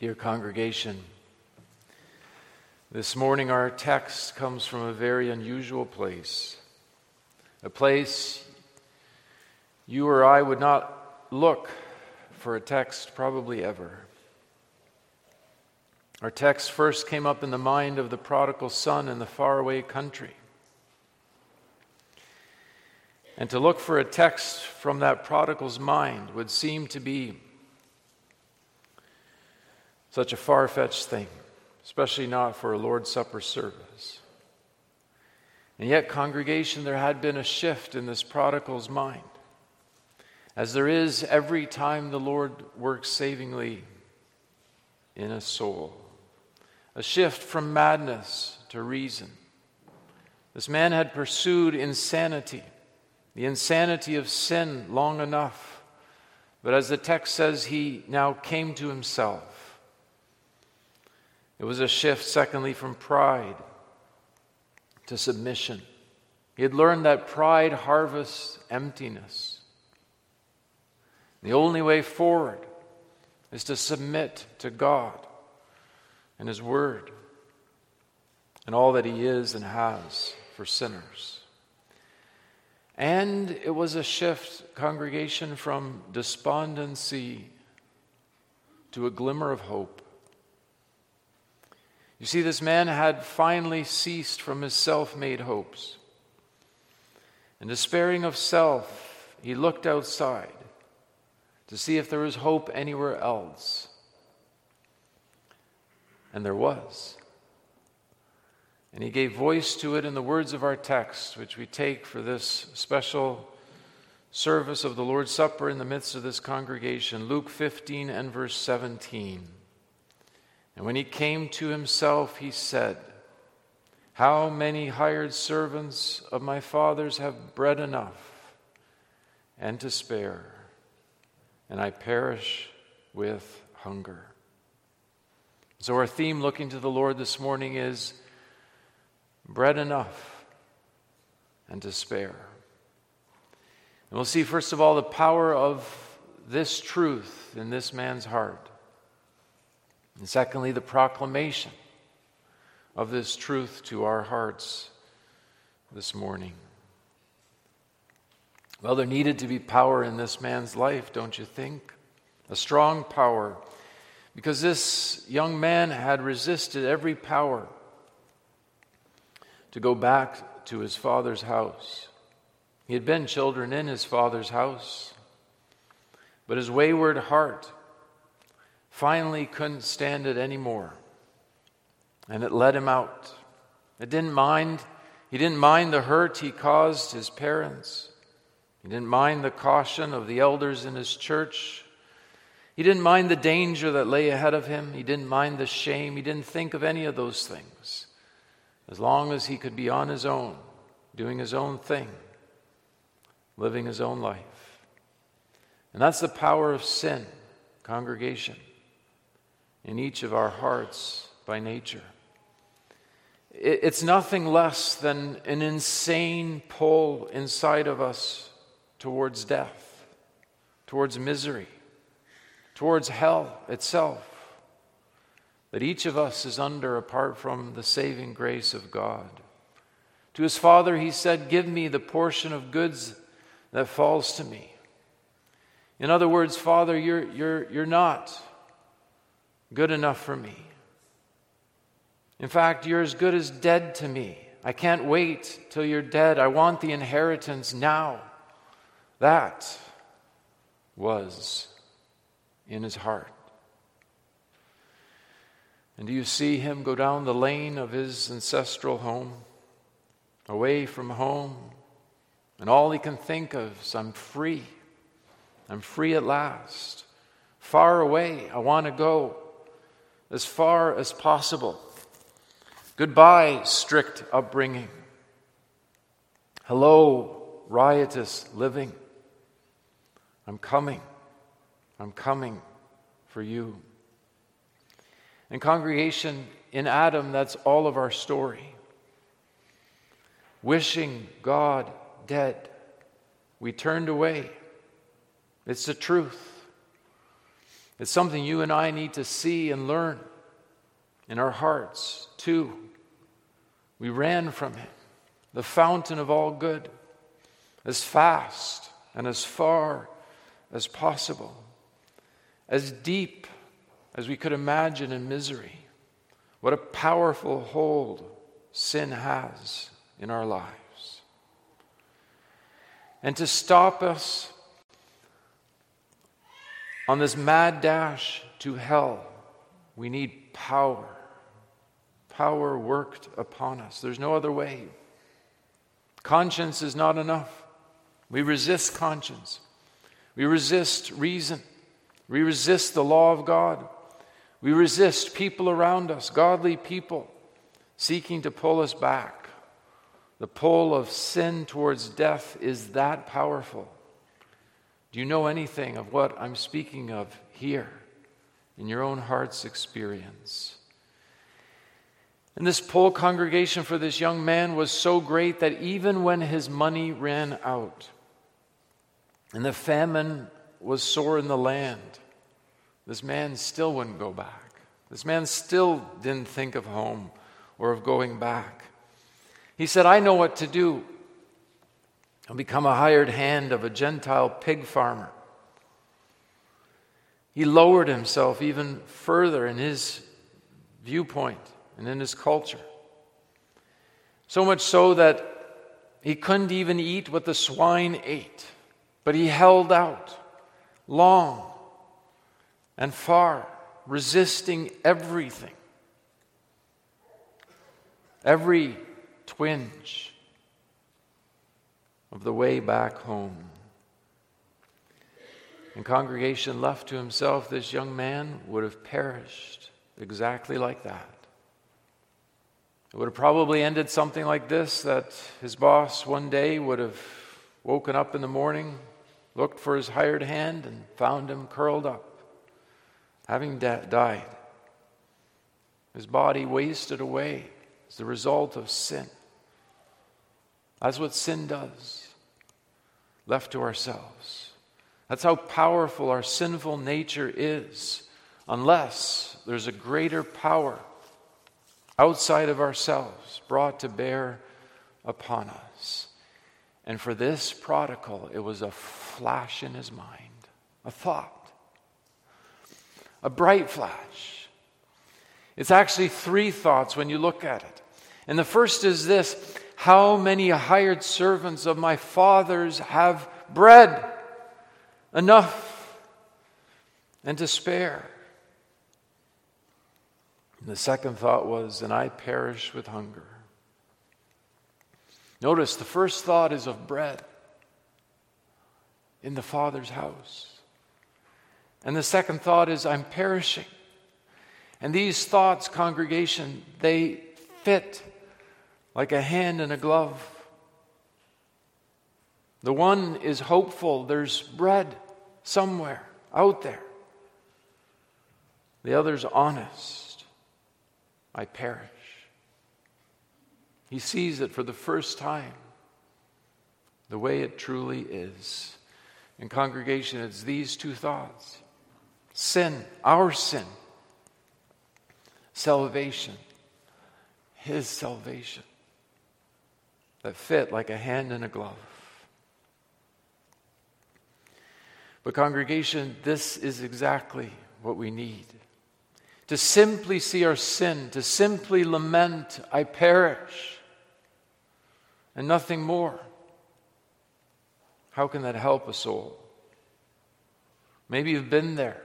Dear congregation, this morning our text comes from a very unusual place, a place you or I would not look for a text probably ever. Our text first came up in the mind of the prodigal son in the faraway country. And to look for a text from that prodigal's mind would seem to be such a far fetched thing, especially not for a Lord's Supper service. And yet, congregation, there had been a shift in this prodigal's mind, as there is every time the Lord works savingly in a soul. A shift from madness to reason. This man had pursued insanity the insanity of sin long enough. But as the text says, he now came to himself. It was a shift, secondly, from pride to submission. He had learned that pride harvests emptiness. The only way forward is to submit to God and His Word and all that He is and has for sinners. And it was a shift, congregation, from despondency to a glimmer of hope. You see, this man had finally ceased from his self made hopes. And despairing of self, he looked outside to see if there was hope anywhere else. And there was. And he gave voice to it in the words of our text, which we take for this special service of the Lord's Supper in the midst of this congregation Luke 15 and verse 17. And when he came to himself, he said, How many hired servants of my father's have bread enough and to spare, and I perish with hunger? So, our theme looking to the Lord this morning is bread enough and to spare. And we'll see, first of all, the power of this truth in this man's heart. And secondly, the proclamation of this truth to our hearts this morning. Well, there needed to be power in this man's life, don't you think? A strong power. Because this young man had resisted every power to go back to his father's house. He had been children in his father's house, but his wayward heart finally couldn't stand it anymore, and it let him out. It didn't mind. He didn't mind the hurt he caused his parents. He didn't mind the caution of the elders in his church. He didn't mind the danger that lay ahead of him. He didn't mind the shame. He didn't think of any of those things as long as he could be on his own, doing his own thing, living his own life. And that's the power of sin, congregation, in each of our hearts by nature. It's nothing less than an insane pull inside of us towards death, towards misery, towards hell itself that each of us is under apart from the saving grace of God. To his father, he said, Give me the portion of goods that falls to me. In other words, Father, you're, you're, you're not good enough for me. In fact, you're as good as dead to me. I can't wait till you're dead. I want the inheritance now. That was in his heart. And do you see him go down the lane of his ancestral home, away from home? And all he can think of is, I'm free. I'm free at last. Far away, I want to go as far as possible. Goodbye, strict upbringing. Hello, riotous living. I'm coming. I'm coming for you. And, congregation, in Adam, that's all of our story. Wishing God dead, we turned away. It's the truth. It's something you and I need to see and learn in our hearts, too. We ran from Him, the fountain of all good, as fast and as far as possible, as deep as we could imagine in misery. What a powerful hold sin has in our lives. And to stop us on this mad dash to hell, we need power. Power worked upon us. There's no other way. Conscience is not enough. We resist conscience. We resist reason. We resist the law of God. We resist people around us, godly people, seeking to pull us back. The pull of sin towards death is that powerful. Do you know anything of what I'm speaking of here in your own heart's experience? And this pull congregation for this young man was so great that even when his money ran out and the famine was sore in the land, this man still wouldn't go back. This man still didn't think of home or of going back. He said, I know what to do. Become a hired hand of a Gentile pig farmer. He lowered himself even further in his viewpoint and in his culture. So much so that he couldn't even eat what the swine ate, but he held out long and far, resisting everything, every twinge of the way back home. And congregation left to himself, this young man would have perished exactly like that. It would have probably ended something like this that his boss one day would have woken up in the morning, looked for his hired hand, and found him curled up, having da- died. His body wasted away as the result of sin. That's what sin does, left to ourselves. That's how powerful our sinful nature is, unless there's a greater power outside of ourselves brought to bear upon us. And for this prodigal, it was a flash in his mind, a thought, a bright flash. It's actually three thoughts when you look at it. And the first is this How many hired servants of my father's have bread enough and to spare? And the second thought was, and I perish with hunger. Notice the first thought is of bread in the Father's house. And the second thought is, I'm perishing. And these thoughts, congregation, they fit like a hand in a glove. The one is hopeful, there's bread somewhere out there. The other's honest. I perish. He sees it for the first time, the way it truly is. In congregation, it's these two thoughts sin, our sin, salvation, His salvation, that fit like a hand in a glove. But, congregation, this is exactly what we need to simply see our sin, to simply lament, I perish, and nothing more. How can that help a soul? Maybe you've been there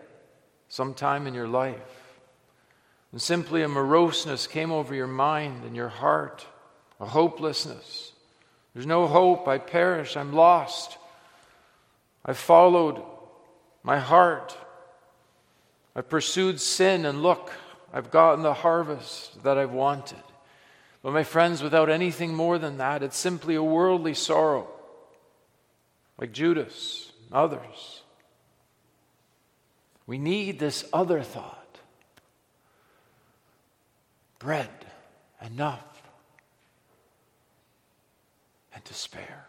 sometime in your life, and simply a moroseness came over your mind and your heart, a hopelessness. There's no hope. I perish. I'm lost. I've followed my heart. I've pursued sin, and look, I've gotten the harvest that I've wanted. But, my friends, without anything more than that, it's simply a worldly sorrow, like Judas, and others. We need this other thought bread, enough, and spare.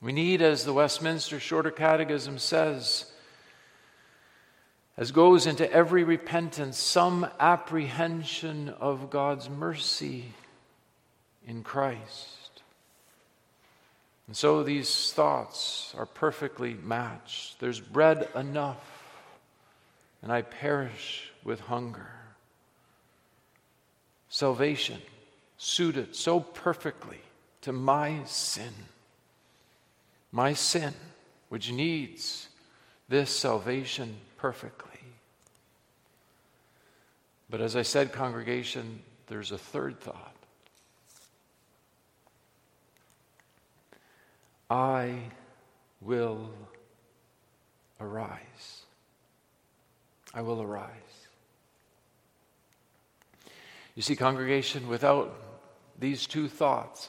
We need, as the Westminster Shorter Catechism says, as goes into every repentance some apprehension of God's mercy in Christ. And so these thoughts are perfectly matched. There's bread enough, and I perish with hunger. Salvation suited so perfectly to my sin. My sin, which needs this salvation perfectly. But as I said, congregation, there's a third thought. I will arise. I will arise. You see, congregation, without these two thoughts,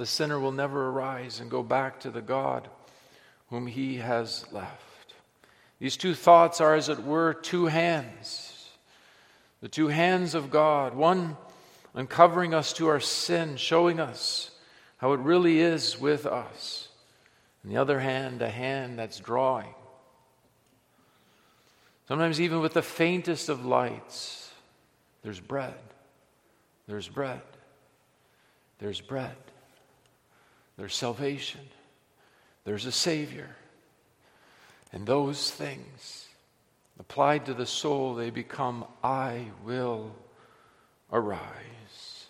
the sinner will never arise and go back to the God whom he has left. These two thoughts are, as it were, two hands. The two hands of God, one uncovering us to our sin, showing us how it really is with us. And the other hand, a hand that's drawing. Sometimes, even with the faintest of lights, there's bread. There's bread. There's bread. There's salvation. There's a Savior. And those things, applied to the soul, they become I will arise.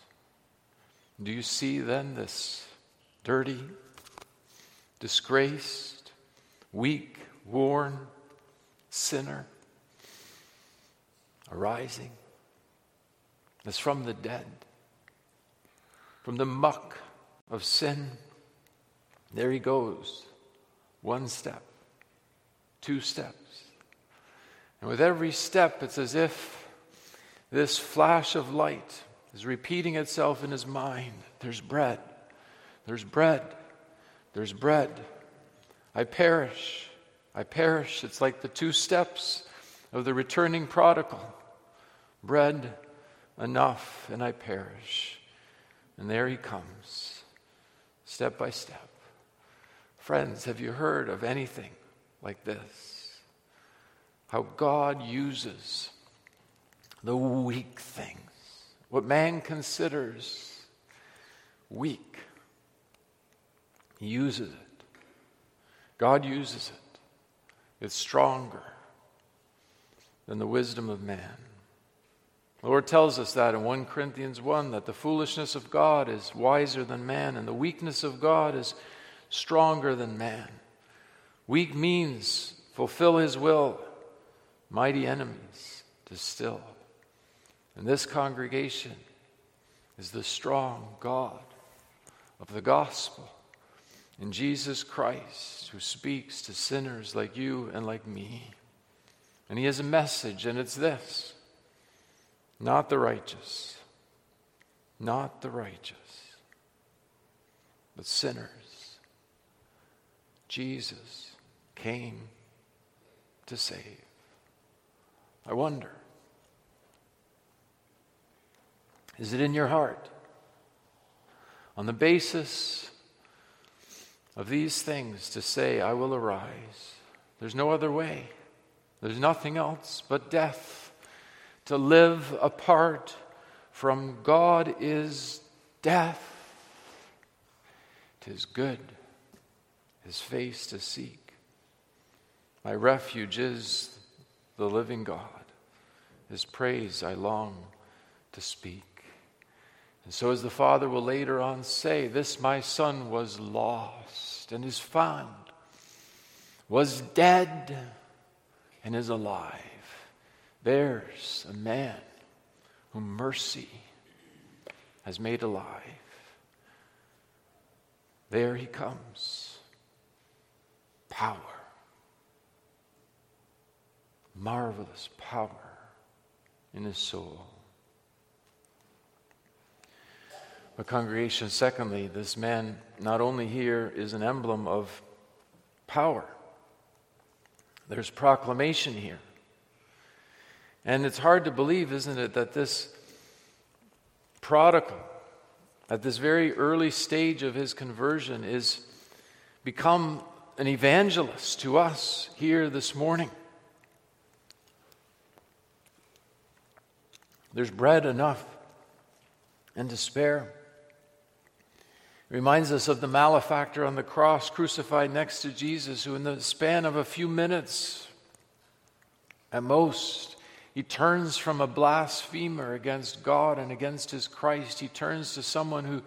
Do you see then this dirty, disgraced, weak, worn sinner arising as from the dead, from the muck of sin? There he goes, one step two steps. And with every step, it's as if this flash of light is repeating itself in his mind. There's bread. There's bread. There's bread. I perish. I perish. It's like the two steps of the returning prodigal. Bread enough, and I perish. And there he comes, step by step. Friends, have you heard of anything like this how God uses the weak things, what man considers weak. He uses it. God uses it. It's stronger than the wisdom of man. The Lord tells us that in 1 Corinthians 1 that the foolishness of God is wiser than man, and the weakness of God is stronger than man. Weak means fulfill his will, mighty enemies to still. And this congregation is the strong God of the gospel in Jesus Christ who speaks to sinners like you and like me. And he has a message, and it's this not the righteous, not the righteous, but sinners. Jesus came to save. I wonder is it in your heart? On the basis of these things, to say, I will arise. There's no other way. There's nothing else but death. To live apart from God is death. Tis good his face to seek. My refuge is the living God. His praise I long to speak. And so, as the Father will later on say, This my Son was lost and is found, was dead and is alive. There's a man whom mercy has made alive. There he comes. Power marvelous power in his soul. But, congregation, secondly, this man not only here is an emblem of power, there's proclamation here. And it's hard to believe, isn't it, that this prodigal, at this very early stage of his conversion, is become an evangelist to us here this morning. There's bread enough and to spare. It reminds us of the malefactor on the cross crucified next to Jesus, who, in the span of a few minutes, at most, he turns from a blasphemer against God and against his Christ. He turns to someone who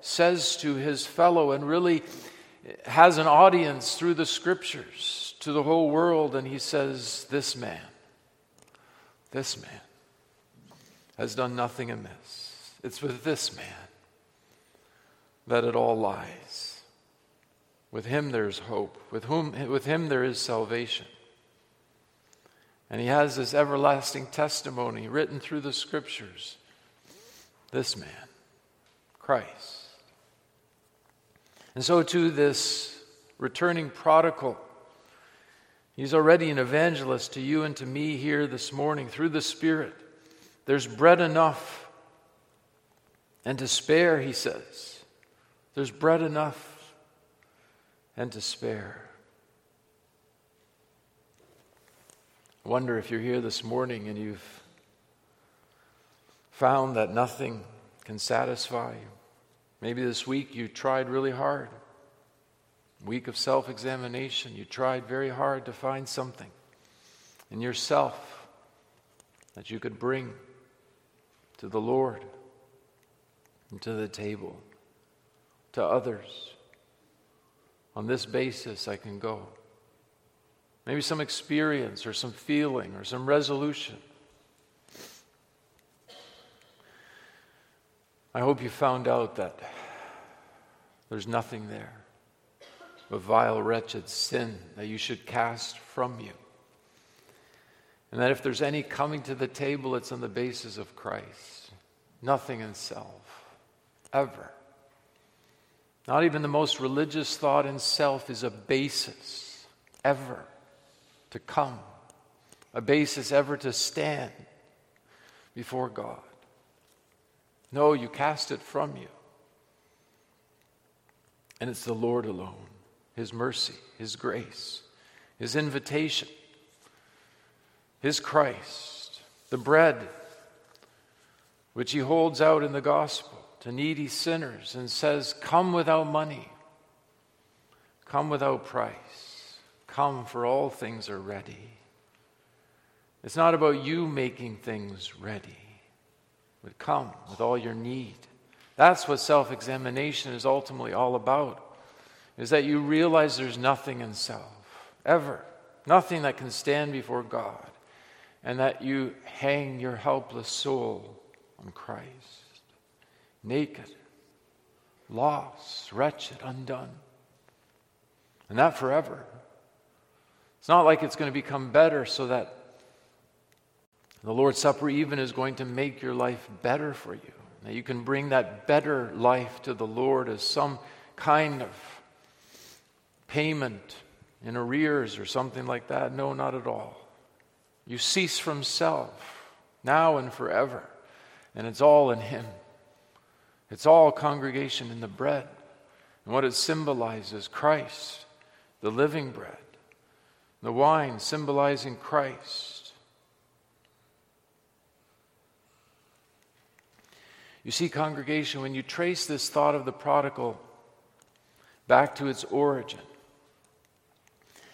says to his fellow and really has an audience through the scriptures to the whole world, and he says, This man, this man has done nothing amiss. It's with this man that it all lies. With him there's hope. With, whom, with him there is salvation. And he has this everlasting testimony written through the scriptures. This man, Christ. And so, to this returning prodigal, he's already an evangelist to you and to me here this morning through the Spirit. There's bread enough and to spare, he says. There's bread enough and to spare. I wonder if you're here this morning and you've found that nothing can satisfy you. Maybe this week you tried really hard. Week of self examination, you tried very hard to find something in yourself that you could bring to the Lord and to the table to others. On this basis, I can go. Maybe some experience or some feeling or some resolution. I hope you found out that there's nothing there but vile, wretched sin that you should cast from you. And that if there's any coming to the table, it's on the basis of Christ, nothing in self, ever. Not even the most religious thought in self is a basis ever to come, a basis ever to stand before God. No, you cast it from you. And it's the Lord alone, His mercy, His grace, His invitation, His Christ, the bread which He holds out in the gospel to needy sinners and says, Come without money, come without price, come, for all things are ready. It's not about you making things ready, but come with all your need. That's what self examination is ultimately all about, is that you realize there's nothing in self, ever, nothing that can stand before God, and that you hang your helpless soul on Christ naked, lost, wretched, undone. And that forever. It's not like it's going to become better so that the Lord's Supper even is going to make your life better for you. That you can bring that better life to the Lord as some kind of payment in arrears or something like that. No, not at all. You cease from self now and forever, and it's all in Him. It's all congregation in the bread. And what it symbolizes Christ, the living bread. The wine symbolizing Christ. You see, congregation, when you trace this thought of the prodigal back to its origin,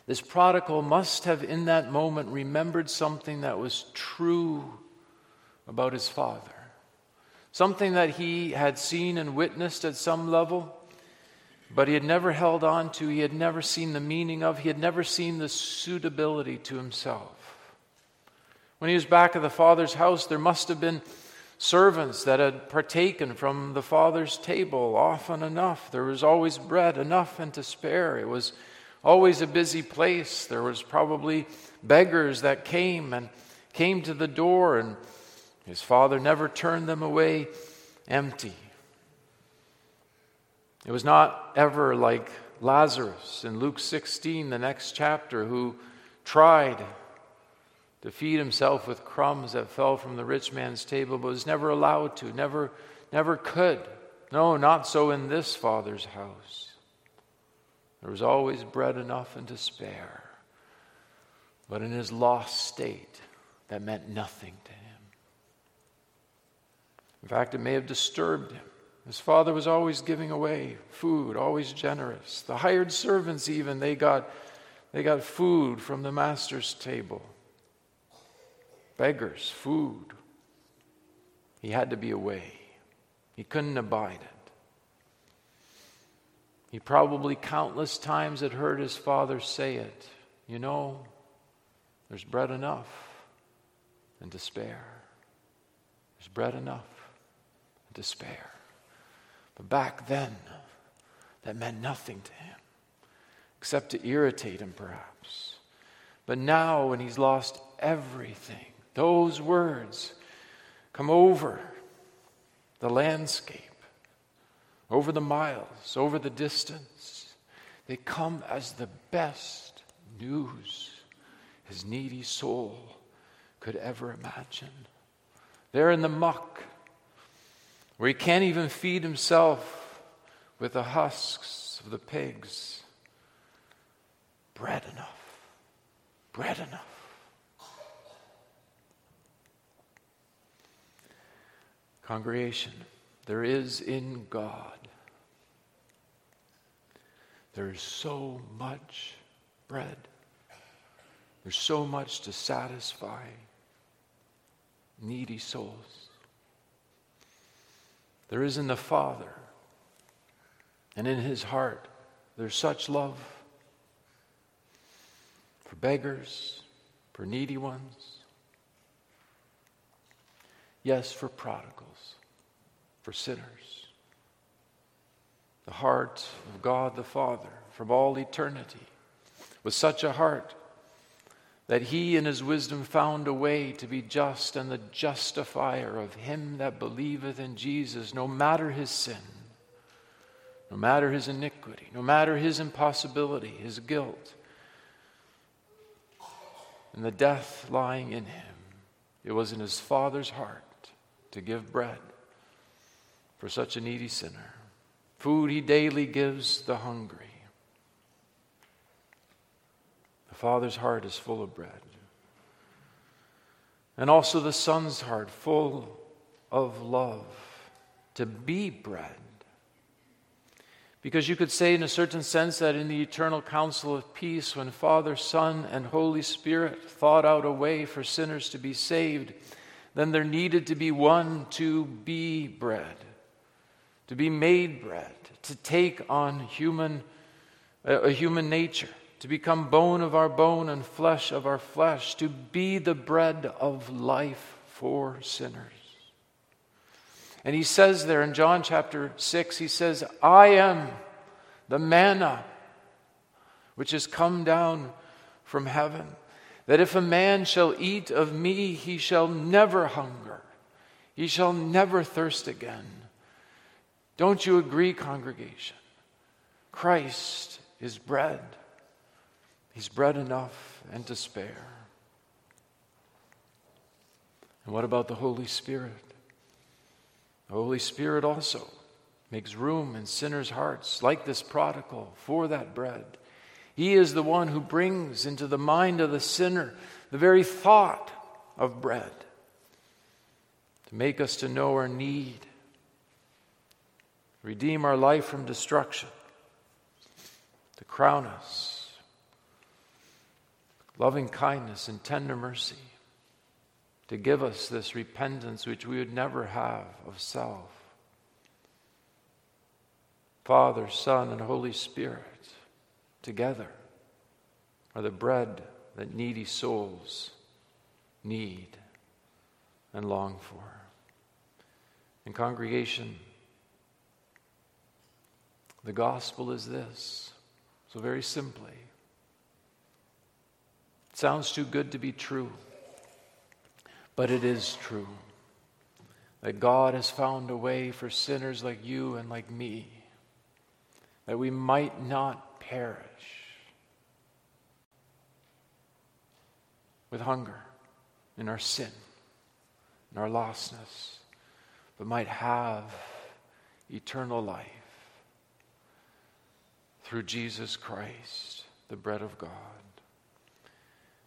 this prodigal must have, in that moment, remembered something that was true about his father something that he had seen and witnessed at some level, but he had never held on to, he had never seen the meaning of, he had never seen the suitability to himself. When he was back at the Father's house, there must have been servants that had partaken from the Father's table often enough. There was always bread enough and to spare. It was always a busy place. There was probably beggars that came and came to the door and his father never turned them away empty. It was not ever like Lazarus in Luke 16, the next chapter, who tried to feed himself with crumbs that fell from the rich man's table, but was never allowed to, never, never could. No, not so in this father's house. There was always bread enough and to spare. But in his lost state, that meant nothing to him. In fact, it may have disturbed him. His father was always giving away food, always generous. The hired servants, even, they got, they got food from the master's table. Beggars, food. He had to be away, he couldn't abide it. He probably countless times had heard his father say it. You know, there's bread enough and to spare. There's bread enough and to spare. But back then, that meant nothing to him, except to irritate him, perhaps. But now, when he's lost everything, those words come over the landscape, over the miles, over the distance. They come as the best news his needy soul could ever imagine. There in the muck, where he can't even feed himself with the husks of the pigs. Bread enough. Bread enough. Congregation, there is in God, there is so much bread. There's so much to satisfy needy souls. There is in the Father and in his heart, there's such love for beggars, for needy ones. Yes, for prodigals, for sinners. The heart of God the Father from all eternity, with such a heart that he in his wisdom found a way to be just and the justifier of him that believeth in Jesus, no matter his sin, no matter his iniquity, no matter his impossibility, his guilt, and the death lying in him. It was in his Father's heart to give bread for such a needy sinner. Food he daily gives the hungry. The Father's heart is full of bread. And also the Son's heart, full of love, to be bread. Because you could say, in a certain sense, that in the eternal council of peace, when Father, Son, and Holy Spirit thought out a way for sinners to be saved, then there needed to be one to be bread, to be made bread, to take on human, uh, a human nature to become bone of our bone and flesh of our flesh, to be the bread of life for sinners. And he says there in John chapter 6, he says, I am the manna which has come down from heaven, that if a man shall eat of me, he shall never hunger, he shall never thirst again. Don't you agree, congregation? Christ is bread. He's bread enough and to spare. And what about the Holy Spirit? The Holy Spirit also makes room in sinners' hearts, like this prodigal, for that bread. He is the one who brings into the mind of the sinner the very thought of bread to make us to know our need, redeem our life from destruction, to crown us loving kindness and tender mercy to give us this repentance which we would never have of self. Father, Son, and Holy Spirit together are the bread that needy souls need and long for. In congregation, the gospel is this. So, very simply, it sounds too good to be true, but it is true that God has found a way for sinners like you and like me that we might not perish with hunger in our sin, in our lostness, but might have eternal life through Jesus Christ, the bread of God.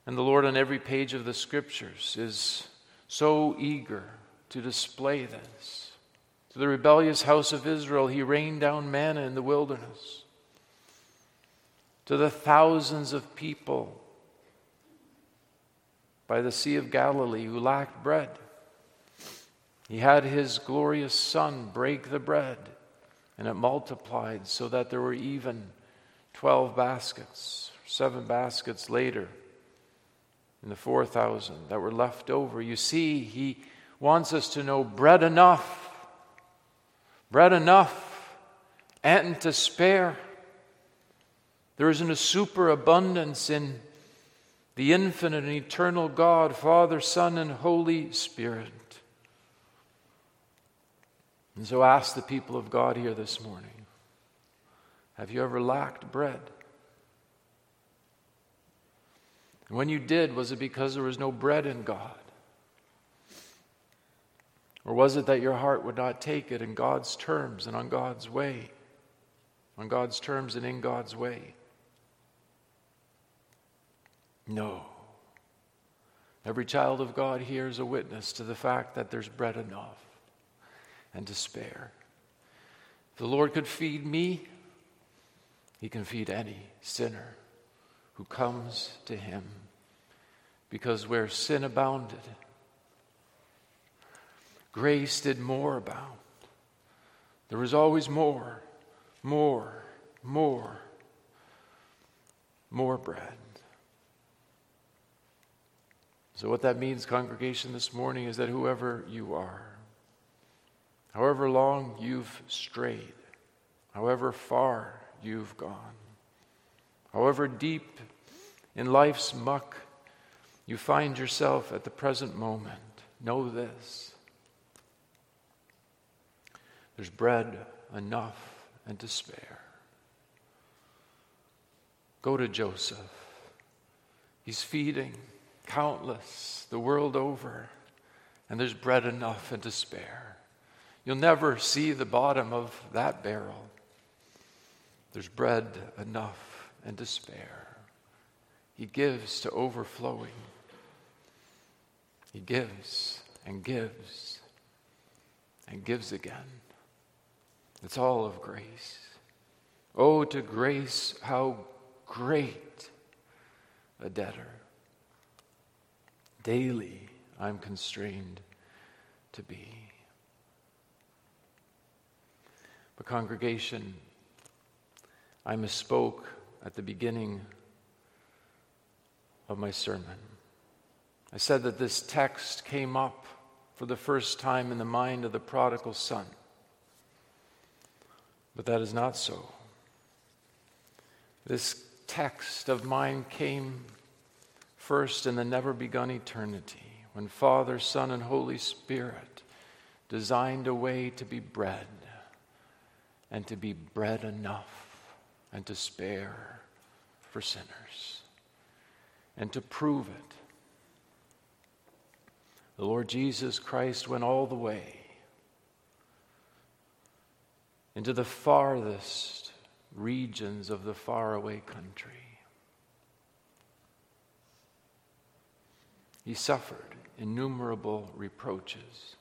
And the Lord, on every page of the scriptures, is so eager to display this. To the rebellious house of Israel, he rained down manna in the wilderness. To the thousands of people by the Sea of Galilee who lacked bread, he had his glorious Son break the bread, and it multiplied so that there were even 12 baskets, seven baskets later in the 4,000 that were left over. You see, he wants us to know bread enough, bread enough, and to spare. There isn't a superabundance in the infinite and eternal God, Father, Son, and Holy Spirit. And so ask the people of God here this morning have you ever lacked bread? And when you did, was it because there was no bread in God? Or was it that your heart would not take it in God's terms and on God's way? On God's terms and in God's way? No. Every child of God here is a witness to the fact that there's bread enough and to spare. If the Lord could feed me, he can feed any sinner who comes to him. Because where sin abounded, grace did more abound. There was always more, more, more, more bread. So, what that means, congregation, this morning is that whoever you are, however long you've strayed, however far you've gone. However deep in life's muck you find yourself at the present moment, know this there's bread enough and to spare. Go to Joseph. He's feeding countless the world over, and there's bread enough and to spare. You'll never see the bottom of that barrel. There's bread enough and to spare. He gives to overflowing. He gives and gives and gives again. It's all of grace. Oh, to grace, how great a debtor. Daily I'm constrained to be. But, congregation, I misspoke at the beginning of my sermon. I said that this text came up for the first time in the mind of the prodigal son. But that is not so. This text of mine came first in the never begun eternity when Father, Son, and Holy Spirit designed a way to be bread and to be bread enough and to spare for sinners and to prove it. The Lord Jesus Christ went all the way into the farthest regions of the faraway country. He suffered innumerable reproaches,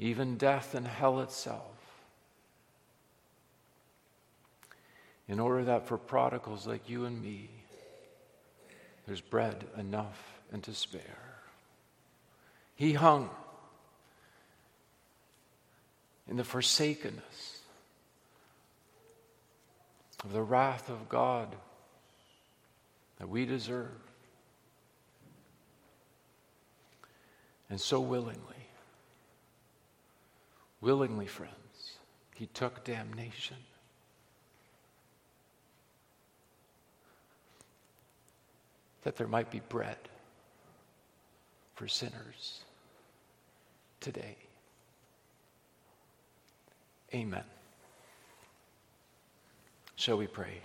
even death and hell itself in order that for prodigals like you and me, there's bread enough and to spare. He hung in the forsakenness of the wrath of God that we deserve. And so willingly, willingly, friends, he took damnation that there might be bread for sinners today. Amen. Shall we pray?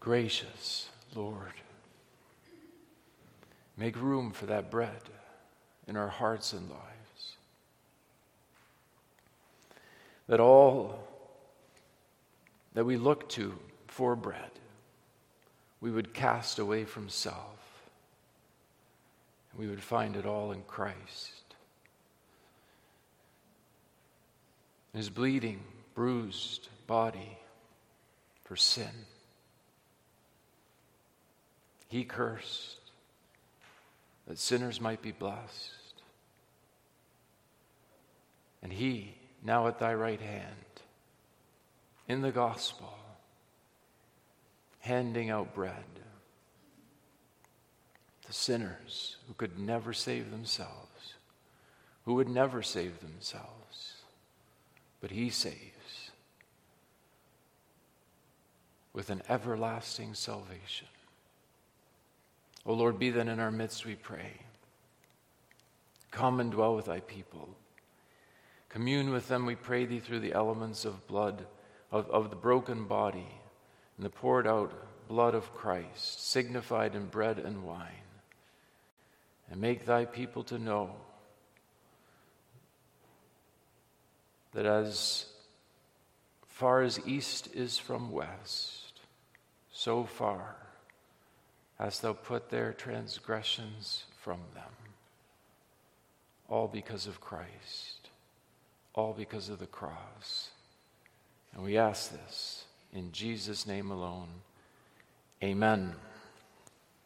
Gracious Lord, make room for that bread in our hearts and lives. That all that we look to for bread we would cast away from self. And we would find it all in Christ. His bleeding, bruised body for sin. He cursed that sinners might be blessed. And He, now at thy right hand, in the gospel, handing out bread to sinners who could never save themselves, who would never save themselves, but He saves with an everlasting salvation. O Lord, be then in our midst, we pray. Come and dwell with thy people. Commune with them, we pray thee, through the elements of blood, of, of the broken body, and the poured out blood of Christ, signified in bread and wine. And make thy people to know that as far as east is from west, so far hast thou put their transgressions from them. All because of Christ, all because of the cross. And we ask this in Jesus' name alone. Amen.